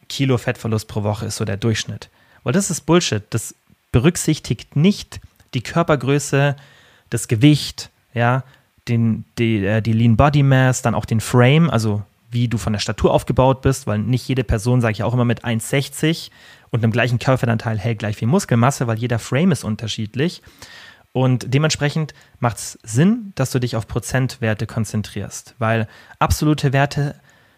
Kilo Fettverlust pro Woche ist so der Durchschnitt. Weil das ist Bullshit. Das berücksichtigt nicht die Körpergröße, das Gewicht, ja, den, die, äh, die Lean Body Mass, dann auch den Frame, also wie du von der Statur aufgebaut bist, weil nicht jede Person, sage ich auch immer, mit 1,60 und einem gleichen Körperanteil hält gleich viel Muskelmasse, weil jeder Frame ist unterschiedlich. Und dementsprechend macht es Sinn, dass du dich auf Prozentwerte konzentrierst, weil absolute Werte,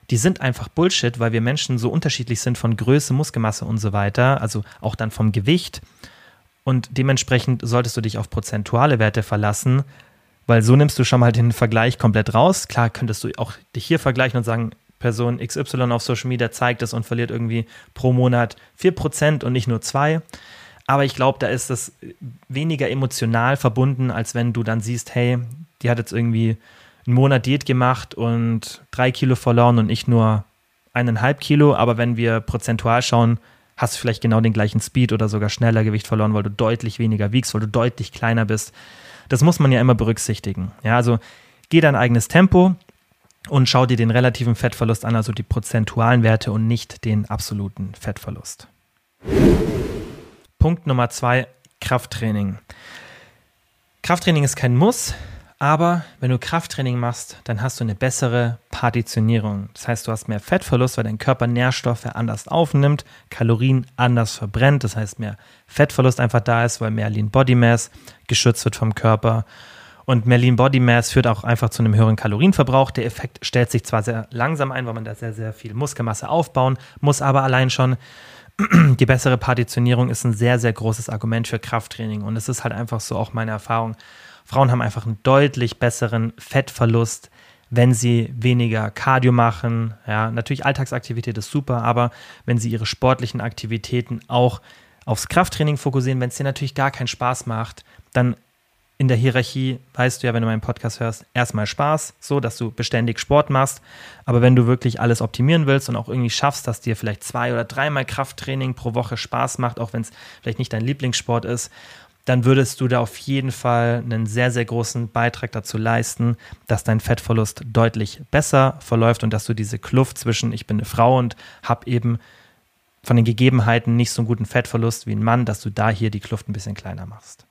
die sind einfach Bullshit, weil wir Menschen so unterschiedlich sind von Größe, Muskelmasse und so weiter, also auch dann vom Gewicht. Und dementsprechend solltest du dich auf prozentuale Werte verlassen, weil so nimmst du schon mal den Vergleich komplett raus. Klar könntest du auch dich hier vergleichen und sagen, Person XY auf Social Media zeigt es und verliert irgendwie pro Monat 4% und nicht nur 2%. Aber ich glaube, da ist das weniger emotional verbunden, als wenn du dann siehst, hey, die hat jetzt irgendwie einen Monat Diät gemacht und drei Kilo verloren und ich nur eineinhalb Kilo. Aber wenn wir prozentual schauen, hast du vielleicht genau den gleichen Speed oder sogar schneller Gewicht verloren, weil du deutlich weniger wiegst, weil du deutlich kleiner bist. Das muss man ja immer berücksichtigen. Ja, also geh dein eigenes Tempo und schau dir den relativen Fettverlust an, also die prozentualen Werte und nicht den absoluten Fettverlust. Punkt Nummer zwei, Krafttraining. Krafttraining ist kein Muss, aber wenn du Krafttraining machst, dann hast du eine bessere Partitionierung. Das heißt, du hast mehr Fettverlust, weil dein Körper Nährstoffe anders aufnimmt, Kalorien anders verbrennt. Das heißt, mehr Fettverlust einfach da ist, weil mehr Lean Body Mass geschützt wird vom Körper. Und mehr Lean Body Mass führt auch einfach zu einem höheren Kalorienverbrauch. Der Effekt stellt sich zwar sehr langsam ein, weil man da sehr, sehr viel Muskelmasse aufbauen muss, aber allein schon [clears throat] die bessere Partitionierung ist ein sehr, sehr großes Argument für Krafttraining. Und es ist halt einfach so auch meine Erfahrung Frauen haben einfach einen deutlich besseren Fettverlust, wenn sie weniger Cardio machen. Ja, natürlich Alltagsaktivität ist super, aber wenn sie ihre sportlichen Aktivitäten auch aufs Krafttraining fokussieren, wenn es dir natürlich gar keinen Spaß macht, dann in der Hierarchie weißt du ja, wenn du meinen Podcast hörst, erstmal Spaß, so dass du beständig Sport machst. Aber wenn du wirklich alles optimieren willst und auch irgendwie schaffst, dass dir vielleicht zwei oder dreimal Krafttraining pro Woche Spaß macht, auch wenn es vielleicht nicht dein Lieblingssport ist, dann würdest du da auf jeden Fall einen sehr, sehr großen Beitrag dazu leisten, dass dein Fettverlust deutlich besser verläuft und dass du diese Kluft zwischen ich bin eine Frau und habe eben von den Gegebenheiten nicht so einen guten Fettverlust wie ein Mann, dass du da hier die Kluft ein bisschen kleiner machst.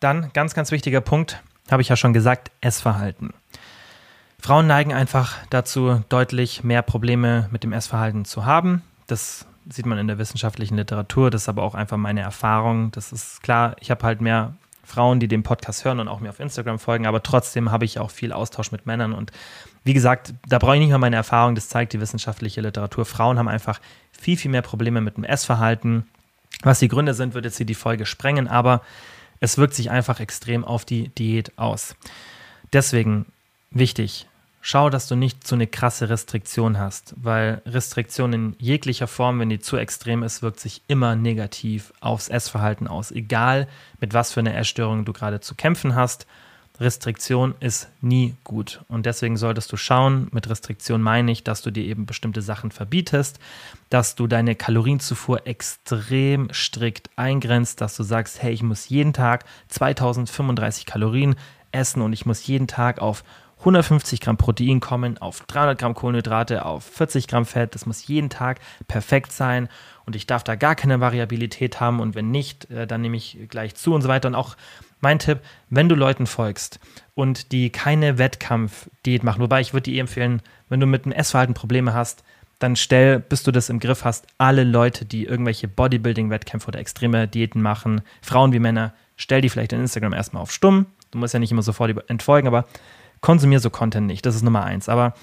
Dann ganz, ganz wichtiger Punkt, habe ich ja schon gesagt, Essverhalten. Frauen neigen einfach dazu, deutlich mehr Probleme mit dem Essverhalten zu haben. Das sieht man in der wissenschaftlichen Literatur, das ist aber auch einfach meine Erfahrung. Das ist klar, ich habe halt mehr Frauen, die den Podcast hören und auch mir auf Instagram folgen, aber trotzdem habe ich auch viel Austausch mit Männern und wie gesagt, da brauche ich nicht mal meine Erfahrung, das zeigt die wissenschaftliche Literatur. Frauen haben einfach viel, viel mehr Probleme mit dem Essverhalten. Was die Gründe sind, wird jetzt hier die Folge sprengen, aber es wirkt sich einfach extrem auf die Diät aus. Deswegen wichtig, schau, dass du nicht so eine krasse Restriktion hast, weil Restriktion in jeglicher Form, wenn die zu extrem ist, wirkt sich immer negativ aufs Essverhalten aus. Egal, mit was für einer Essstörung du gerade zu kämpfen hast. Restriktion ist nie gut. Und deswegen solltest du schauen, mit Restriktion meine ich, dass du dir eben bestimmte Sachen verbietest, dass du deine Kalorienzufuhr extrem strikt eingrenzt, dass du sagst, hey, ich muss jeden Tag 2035 Kalorien essen und ich muss jeden Tag auf 150 Gramm Protein kommen, auf 300 Gramm Kohlenhydrate, auf 40 Gramm Fett. Das muss jeden Tag perfekt sein und ich darf da gar keine Variabilität haben und wenn nicht, äh, dann nehme ich gleich zu und so weiter. Und auch mein Tipp, wenn du Leuten folgst und die keine Wettkampfdiät machen, wobei ich würde dir eh empfehlen, wenn du mit dem Essverhalten Probleme hast, dann stell, bis du das im Griff hast, alle Leute, die irgendwelche Bodybuilding-Wettkämpfe oder extreme Diäten machen, Frauen wie Männer, stell die vielleicht in Instagram erstmal auf stumm. Du musst ja nicht immer sofort entfolgen, aber konsumier so Content nicht. Das ist Nummer eins. Aber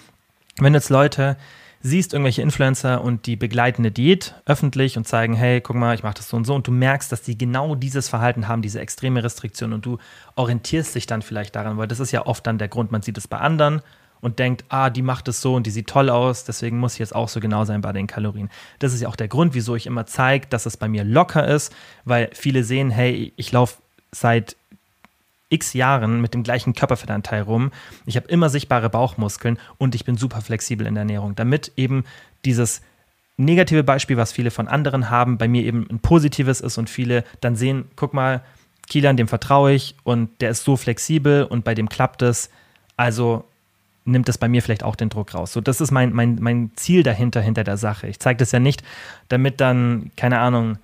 wenn jetzt Leute siehst irgendwelche Influencer und die begleiten eine Diät öffentlich und zeigen, hey, guck mal, ich mache das so und so und du merkst, dass die genau dieses Verhalten haben, diese extreme Restriktion und du orientierst dich dann vielleicht daran, weil das ist ja oft dann der Grund, man sieht es bei anderen und denkt, ah, die macht es so und die sieht toll aus, deswegen muss ich jetzt auch so genau sein bei den Kalorien. Das ist ja auch der Grund, wieso ich immer zeige, dass es bei mir locker ist, weil viele sehen, hey, ich laufe seit x Jahren mit dem gleichen Körperfettanteil rum. Ich habe immer sichtbare Bauchmuskeln und ich bin super flexibel in der Ernährung, damit eben dieses negative Beispiel, was viele von anderen haben, bei mir eben ein positives ist und viele dann sehen, guck mal, Kilian, dem vertraue ich und der ist so flexibel und bei dem klappt es. Also nimmt das bei mir vielleicht auch den Druck raus. So, das ist mein, mein, mein Ziel dahinter, hinter der Sache. Ich zeige das ja nicht, damit dann, keine Ahnung,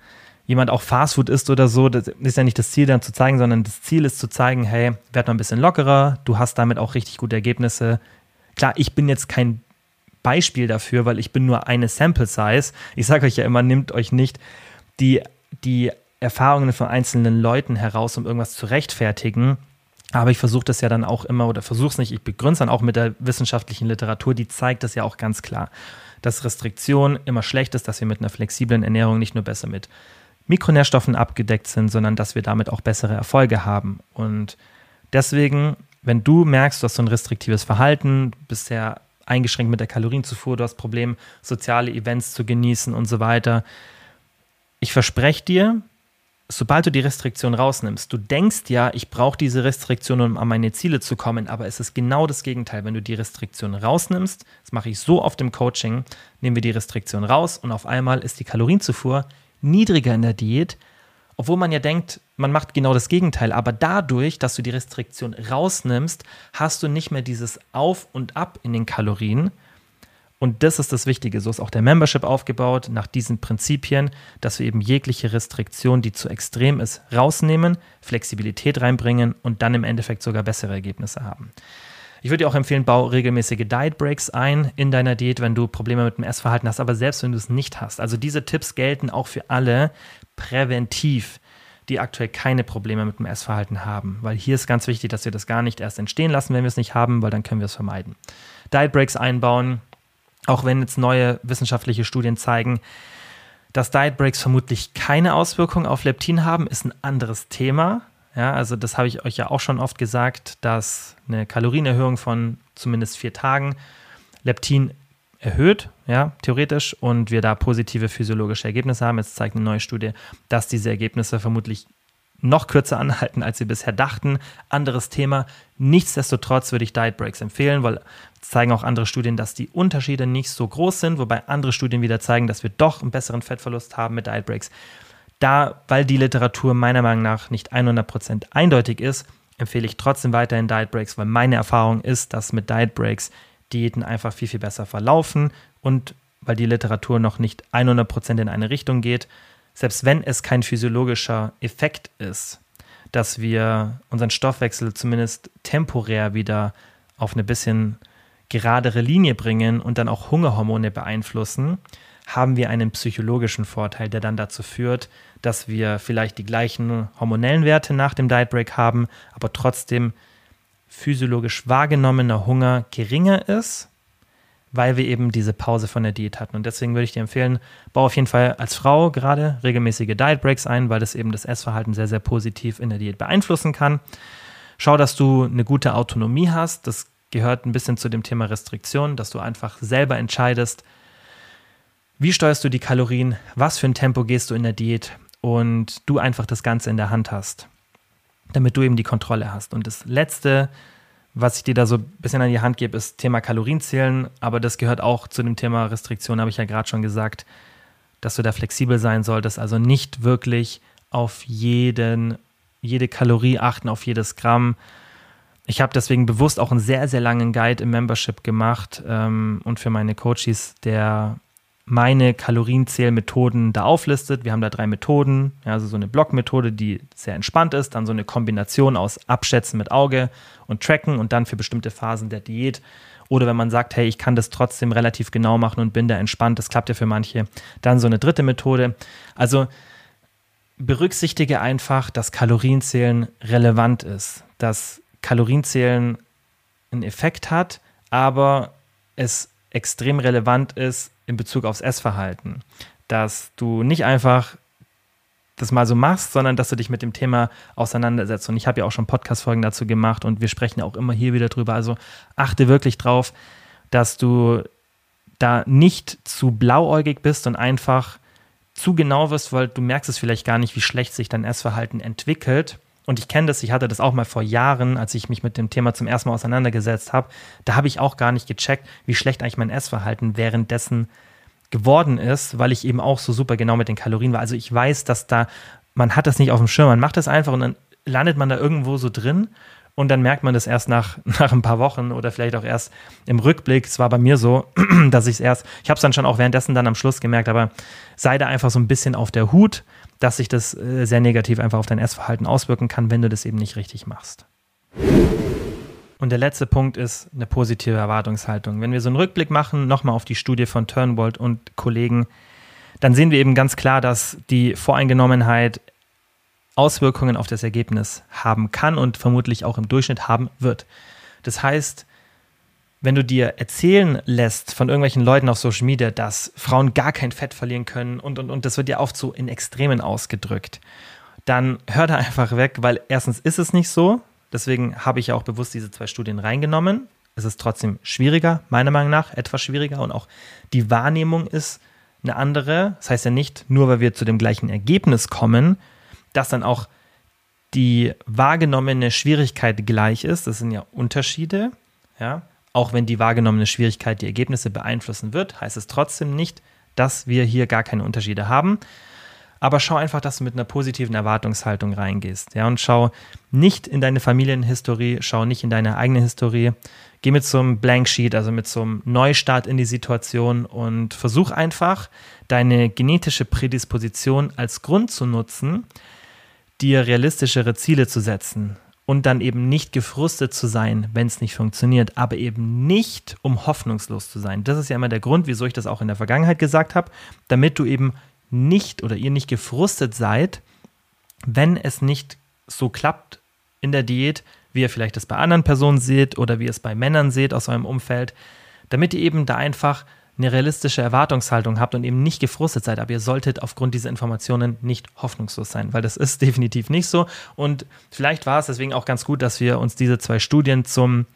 jemand auch Fastfood isst oder so, das ist ja nicht das Ziel dann zu zeigen, sondern das Ziel ist zu zeigen, hey, werd mal ein bisschen lockerer, du hast damit auch richtig gute Ergebnisse. Klar, ich bin jetzt kein Beispiel dafür, weil ich bin nur eine Sample Size. Ich sage euch ja immer, nehmt euch nicht die, die Erfahrungen von einzelnen Leuten heraus, um irgendwas zu rechtfertigen. Aber ich versuche das ja dann auch immer, oder versuche es nicht, ich begründe es dann auch mit der wissenschaftlichen Literatur, die zeigt das ja auch ganz klar, dass Restriktion immer schlecht ist, dass wir mit einer flexiblen Ernährung nicht nur besser mit Mikronährstoffen abgedeckt sind, sondern dass wir damit auch bessere Erfolge haben. Und deswegen, wenn du merkst, du hast so ein restriktives Verhalten, bist sehr eingeschränkt mit der Kalorienzufuhr, du hast Probleme, soziale Events zu genießen und so weiter, ich verspreche dir, sobald du die Restriktion rausnimmst, du denkst ja, ich brauche diese Restriktion, um an meine Ziele zu kommen, aber es ist genau das Gegenteil. Wenn du die Restriktion rausnimmst, das mache ich so oft im Coaching, nehmen wir die Restriktion raus und auf einmal ist die Kalorienzufuhr niedriger in der Diät, obwohl man ja denkt, man macht genau das Gegenteil. Aber dadurch, dass du die Restriktion rausnimmst, hast du nicht mehr dieses Auf und Ab in den Kalorien. Und das ist das Wichtige. So ist auch der Membership aufgebaut, nach diesen Prinzipien, dass wir eben jegliche Restriktion, die zu extrem ist, rausnehmen, Flexibilität reinbringen und dann im Endeffekt sogar bessere Ergebnisse haben. Ich würde dir auch empfehlen, bau regelmäßige Diet Breaks ein in deiner Diät, wenn du Probleme mit dem Essverhalten hast, aber selbst wenn du es nicht hast. Also diese Tipps gelten auch für alle präventiv, die aktuell keine Probleme mit dem Essverhalten haben, weil hier ist ganz wichtig, dass wir das gar nicht erst entstehen lassen, wenn wir es nicht haben, weil dann können wir es vermeiden. Diet Breaks einbauen, auch wenn jetzt neue wissenschaftliche Studien zeigen, dass Diet Breaks vermutlich keine Auswirkungen auf Leptin haben, ist ein anderes Thema. Ja, also das habe ich euch ja auch schon oft gesagt, dass eine Kalorienerhöhung von zumindest vier Tagen Leptin erhöht, ja, theoretisch, und wir da positive physiologische Ergebnisse haben. Jetzt zeigt eine neue Studie, dass diese Ergebnisse vermutlich noch kürzer [laughs] anhalten, als wir bisher dachten. Anderes Thema. Nichtsdestotrotz würde ich Diet Breaks empfehlen, weil zeigen auch andere Studien, dass die Unterschiede nicht so groß sind, wobei andere Studien wieder zeigen, dass wir doch einen besseren Fettverlust haben mit Diet Breaks. Da, weil die Literatur meiner Meinung nach nicht 100% eindeutig ist, empfehle ich trotzdem weiterhin Diet Breaks, weil meine Erfahrung ist, dass mit Diet Breaks Diäten einfach viel, viel besser verlaufen und weil die Literatur noch nicht 100% in eine Richtung geht, selbst wenn es kein physiologischer Effekt ist, dass wir unseren Stoffwechsel zumindest temporär wieder auf eine bisschen geradere Linie bringen und dann auch Hungerhormone beeinflussen, haben wir einen psychologischen Vorteil, der dann dazu führt, dass wir vielleicht die gleichen hormonellen Werte nach dem Diet Break haben, aber trotzdem physiologisch wahrgenommener Hunger geringer ist, weil wir eben diese Pause von der Diät hatten. Und deswegen würde ich dir empfehlen, baue auf jeden Fall als Frau gerade regelmäßige Diet Breaks ein, weil das eben das Essverhalten sehr, sehr positiv in der Diät beeinflussen kann. Schau, dass du eine gute Autonomie hast. Das gehört ein bisschen zu dem Thema Restriktion, dass du einfach selber entscheidest, wie steuerst du die Kalorien? Was für ein Tempo gehst du in der Diät? Und du einfach das Ganze in der Hand hast. damit du eben die Kontrolle hast. Und das Letzte, was ich dir da so ein bisschen an die Hand gebe, ist Thema Kalorienzählen, aber das gehört auch zu dem Thema Restriktion, habe ich ja gerade schon gesagt, dass du da flexibel sein solltest, also nicht wirklich auf jeden, jede Kalorie achten, auf jedes Gramm. Ich habe deswegen bewusst auch einen sehr, sehr langen Guide im Membership gemacht ähm, und für meine Coaches, der meine Kalorienzählmethoden da auflistet. Wir haben da drei Methoden, also so eine Blockmethode, die sehr entspannt ist, dann so eine Kombination aus Abschätzen mit Auge und Tracken und dann für bestimmte Phasen der Diät. Oder wenn man sagt, hey, ich kann das trotzdem relativ genau machen und bin da entspannt, das klappt ja für manche. Dann so eine dritte Methode. Also berücksichtige einfach, dass Kalorienzählen relevant ist, dass Kalorienzählen einen Effekt hat, aber es extrem relevant ist in Bezug aufs Essverhalten. Dass du nicht einfach das mal so machst, sondern dass du dich mit dem Thema auseinandersetzt. Und ich habe ja auch schon Podcast-Folgen dazu gemacht und wir sprechen auch immer hier wieder drüber. Also achte wirklich drauf, dass du da nicht zu blauäugig bist und einfach zu genau wirst, weil du merkst es vielleicht gar nicht, wie schlecht sich dein Essverhalten entwickelt und ich kenne das, ich hatte das auch mal vor Jahren, als ich mich mit dem Thema zum ersten Mal auseinandergesetzt habe. Da habe ich auch gar nicht gecheckt, wie schlecht eigentlich mein Essverhalten währenddessen geworden ist, weil ich eben auch so super genau mit den Kalorien war. Also ich weiß, dass da, man hat das nicht auf dem Schirm, man macht das einfach und dann landet man da irgendwo so drin und dann merkt man das erst nach, [laughs] nach ein paar Wochen oder vielleicht auch erst im Rückblick. Es war bei mir so, [clears throat] dass ich es erst, ich habe es dann schon auch währenddessen dann am Schluss gemerkt, aber sei da einfach so ein bisschen auf der Hut, dass sich das äh, sehr negativ einfach auf dein Essverhalten auswirken kann, wenn du das eben nicht richtig machst. Und der letzte Punkt ist eine positive Erwartungshaltung. Wenn wir so einen Rückblick machen, nochmal auf die Studie von Turnwald und Kollegen, dann sehen wir eben ganz klar, dass die Voreingenommenheit Auswirkungen auf das Ergebnis haben kann und vermutlich auch im Durchschnitt haben wird. Das heißt, wenn du dir erzählen lässt von irgendwelchen Leuten auf Social Media, dass Frauen gar kein Fett verlieren können und, und, und das wird ja oft so in Extremen ausgedrückt, dann hör da einfach weg, weil erstens ist es nicht so. Deswegen habe ich ja auch bewusst diese zwei Studien reingenommen. Es ist trotzdem schwieriger, meiner Meinung nach, etwas schwieriger und auch die Wahrnehmung ist eine andere. Das heißt ja nicht, nur weil wir zu dem gleichen Ergebnis kommen, dass dann auch die wahrgenommene Schwierigkeit gleich ist. Das sind ja Unterschiede. Ja, auch wenn die wahrgenommene Schwierigkeit die Ergebnisse beeinflussen wird, heißt es trotzdem nicht, dass wir hier gar keine Unterschiede haben. Aber schau einfach, dass du mit einer positiven Erwartungshaltung reingehst. Ja, und schau nicht in deine Familienhistorie, schau nicht in deine eigene Historie. Geh mit so einem Blank Sheet, also mit so einem Neustart in die Situation und versuch einfach, deine genetische Prädisposition als Grund zu nutzen, dir realistischere Ziele zu setzen und dann eben nicht gefrustet zu sein, wenn es nicht funktioniert, aber eben nicht, um hoffnungslos zu sein. Das ist ja immer der Grund, wieso ich das auch in der Vergangenheit gesagt habe, damit du eben nicht oder ihr nicht gefrustet seid, wenn es nicht so klappt in der Diät, wie ihr vielleicht das bei anderen Personen seht oder wie ihr es bei Männern seht aus eurem Umfeld, damit ihr eben da einfach eine realistische Erwartungshaltung habt und eben nicht gefrustet seid. Aber ihr solltet aufgrund dieser Informationen nicht hoffnungslos sein, weil das ist [laughs] definitiv nicht so. Und vielleicht war es deswegen auch ganz gut, dass wir uns diese zwei Studien zum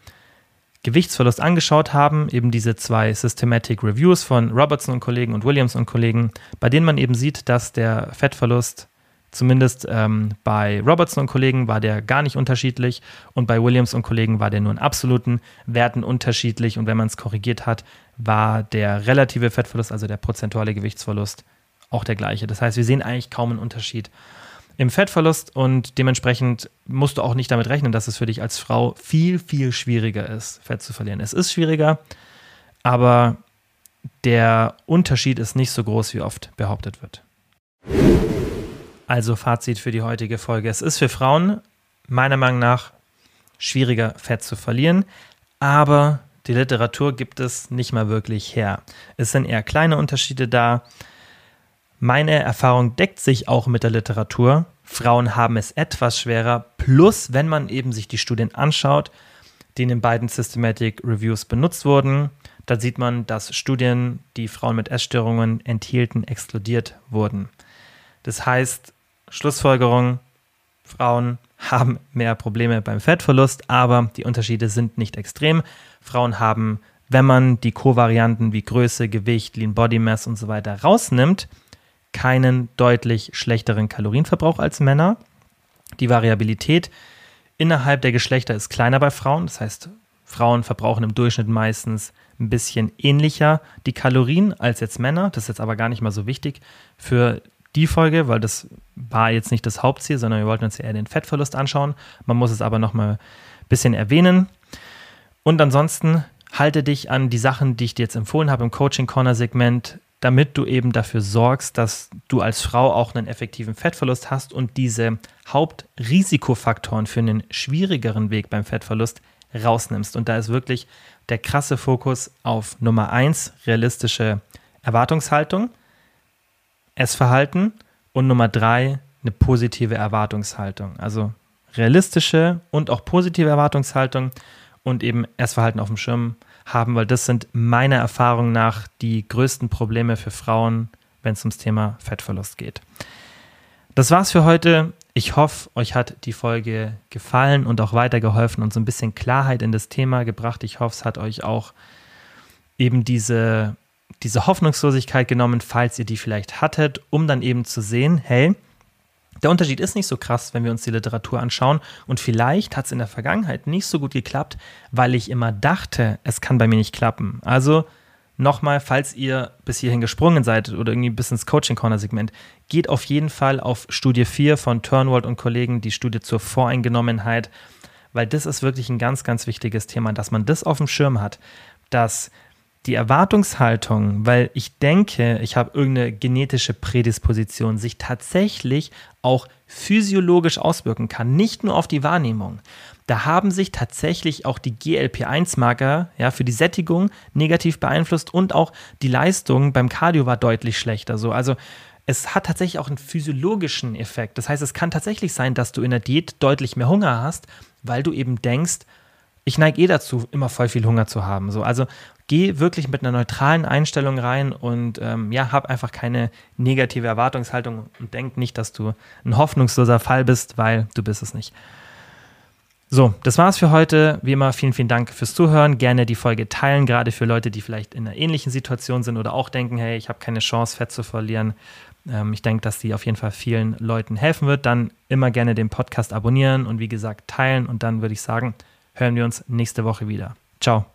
Gewichtsverlust angeschaut haben, eben diese zwei Systematic Reviews von Robertson und Kollegen und Williams und Kollegen, bei denen man eben sieht, dass der Fettverlust Zumindest ähm, bei Robertson und Kollegen war der gar nicht unterschiedlich und bei Williams und Kollegen war der nur in absoluten Werten unterschiedlich und wenn man es korrigiert hat, war der relative Fettverlust, also der prozentuale Gewichtsverlust, auch der gleiche. Das heißt, wir sehen eigentlich kaum einen Unterschied im Fettverlust und dementsprechend musst du auch nicht damit rechnen, dass es für dich als Frau viel, viel schwieriger ist, Fett zu verlieren. Es ist schwieriger, aber der Unterschied ist nicht so groß, wie oft behauptet wird. Also Fazit für die heutige Folge. Es ist für Frauen meiner Meinung nach schwieriger, Fett zu verlieren, aber die Literatur gibt es nicht mal wirklich her. Es sind eher kleine Unterschiede da. Meine Erfahrung deckt sich auch mit der Literatur. Frauen haben es etwas schwerer. Plus, wenn man eben sich die Studien anschaut, die in den beiden Systematic Reviews benutzt wurden, da sieht man, dass Studien, die Frauen mit Essstörungen enthielten, exkludiert wurden. Das heißt, Schlussfolgerung, Frauen haben mehr Probleme beim Fettverlust, aber die Unterschiede sind nicht extrem. Frauen haben, wenn man die Kovarianten wie Größe, Gewicht, Lean Body Mass und so weiter rausnimmt, keinen deutlich schlechteren Kalorienverbrauch als Männer. Die Variabilität innerhalb der Geschlechter ist kleiner bei Frauen. Das heißt, Frauen verbrauchen im Durchschnitt meistens ein bisschen ähnlicher die Kalorien als jetzt Männer. Das ist jetzt aber gar nicht mal so wichtig für die Folge, weil das war jetzt nicht das Hauptziel, sondern wir wollten uns eher den Fettverlust anschauen. Man muss es aber noch mal ein bisschen erwähnen. Und ansonsten halte dich an die Sachen, die ich dir jetzt empfohlen habe im Coaching Corner Segment, damit du eben dafür sorgst, dass du als Frau auch einen effektiven Fettverlust hast und diese Hauptrisikofaktoren für einen schwierigeren Weg beim Fettverlust rausnimmst. Und da ist wirklich der krasse Fokus auf Nummer eins realistische Erwartungshaltung, Essverhalten und Nummer drei eine positive Erwartungshaltung. Also realistische und auch positive Erwartungshaltung und eben Essverhalten auf dem Schirm haben, weil das sind meiner Erfahrung nach die größten Probleme für Frauen, wenn es ums Thema Fettverlust geht. Das war's für heute. Ich hoffe, euch hat die Folge gefallen und auch weitergeholfen und so ein bisschen Klarheit in das Thema gebracht. Ich hoffe, es hat euch auch eben diese, diese Hoffnungslosigkeit genommen, falls ihr die vielleicht hattet, um dann eben zu sehen, hey, der Unterschied ist nicht so krass, wenn wir uns die Literatur anschauen. Und vielleicht hat es in der Vergangenheit nicht so gut geklappt, weil ich immer dachte, es kann bei mir nicht klappen. Also nochmal, falls ihr bis hierhin gesprungen seid oder irgendwie bis ins Coaching-Corner-Segment, geht auf jeden Fall auf Studie 4 von Turnwald und Kollegen, die Studie zur Voreingenommenheit, weil das ist wirklich ein ganz, ganz wichtiges Thema, dass man das auf dem Schirm hat, dass die Erwartungshaltung, weil ich denke, ich habe irgendeine genetische Prädisposition, sich tatsächlich auch physiologisch auswirken kann, nicht nur auf die Wahrnehmung. Da haben sich tatsächlich auch die GLP-1-Marker ja, für die Sättigung negativ beeinflusst und auch die Leistung beim Cardio war deutlich schlechter. So. Also es hat tatsächlich auch einen physiologischen Effekt. Das heißt, es kann tatsächlich sein, dass du in der Diät deutlich mehr Hunger hast, weil du eben denkst, ich neige eh dazu, immer voll viel Hunger zu haben. So, also geh wirklich mit einer neutralen Einstellung rein und ähm, ja, hab einfach keine negative Erwartungshaltung und denk nicht, dass du ein hoffnungsloser Fall bist, weil du bist es nicht. So, das war's für heute. Wie immer, vielen, vielen Dank fürs Zuhören. Gerne die Folge teilen, gerade für Leute, die vielleicht in einer ähnlichen Situation sind oder auch denken, hey, ich habe keine Chance, Fett zu verlieren. Ähm, ich denke, dass die auf jeden Fall vielen Leuten helfen wird. Dann immer gerne den Podcast abonnieren und wie gesagt teilen. Und dann würde ich sagen, hören wir uns nächste Woche wieder. Ciao.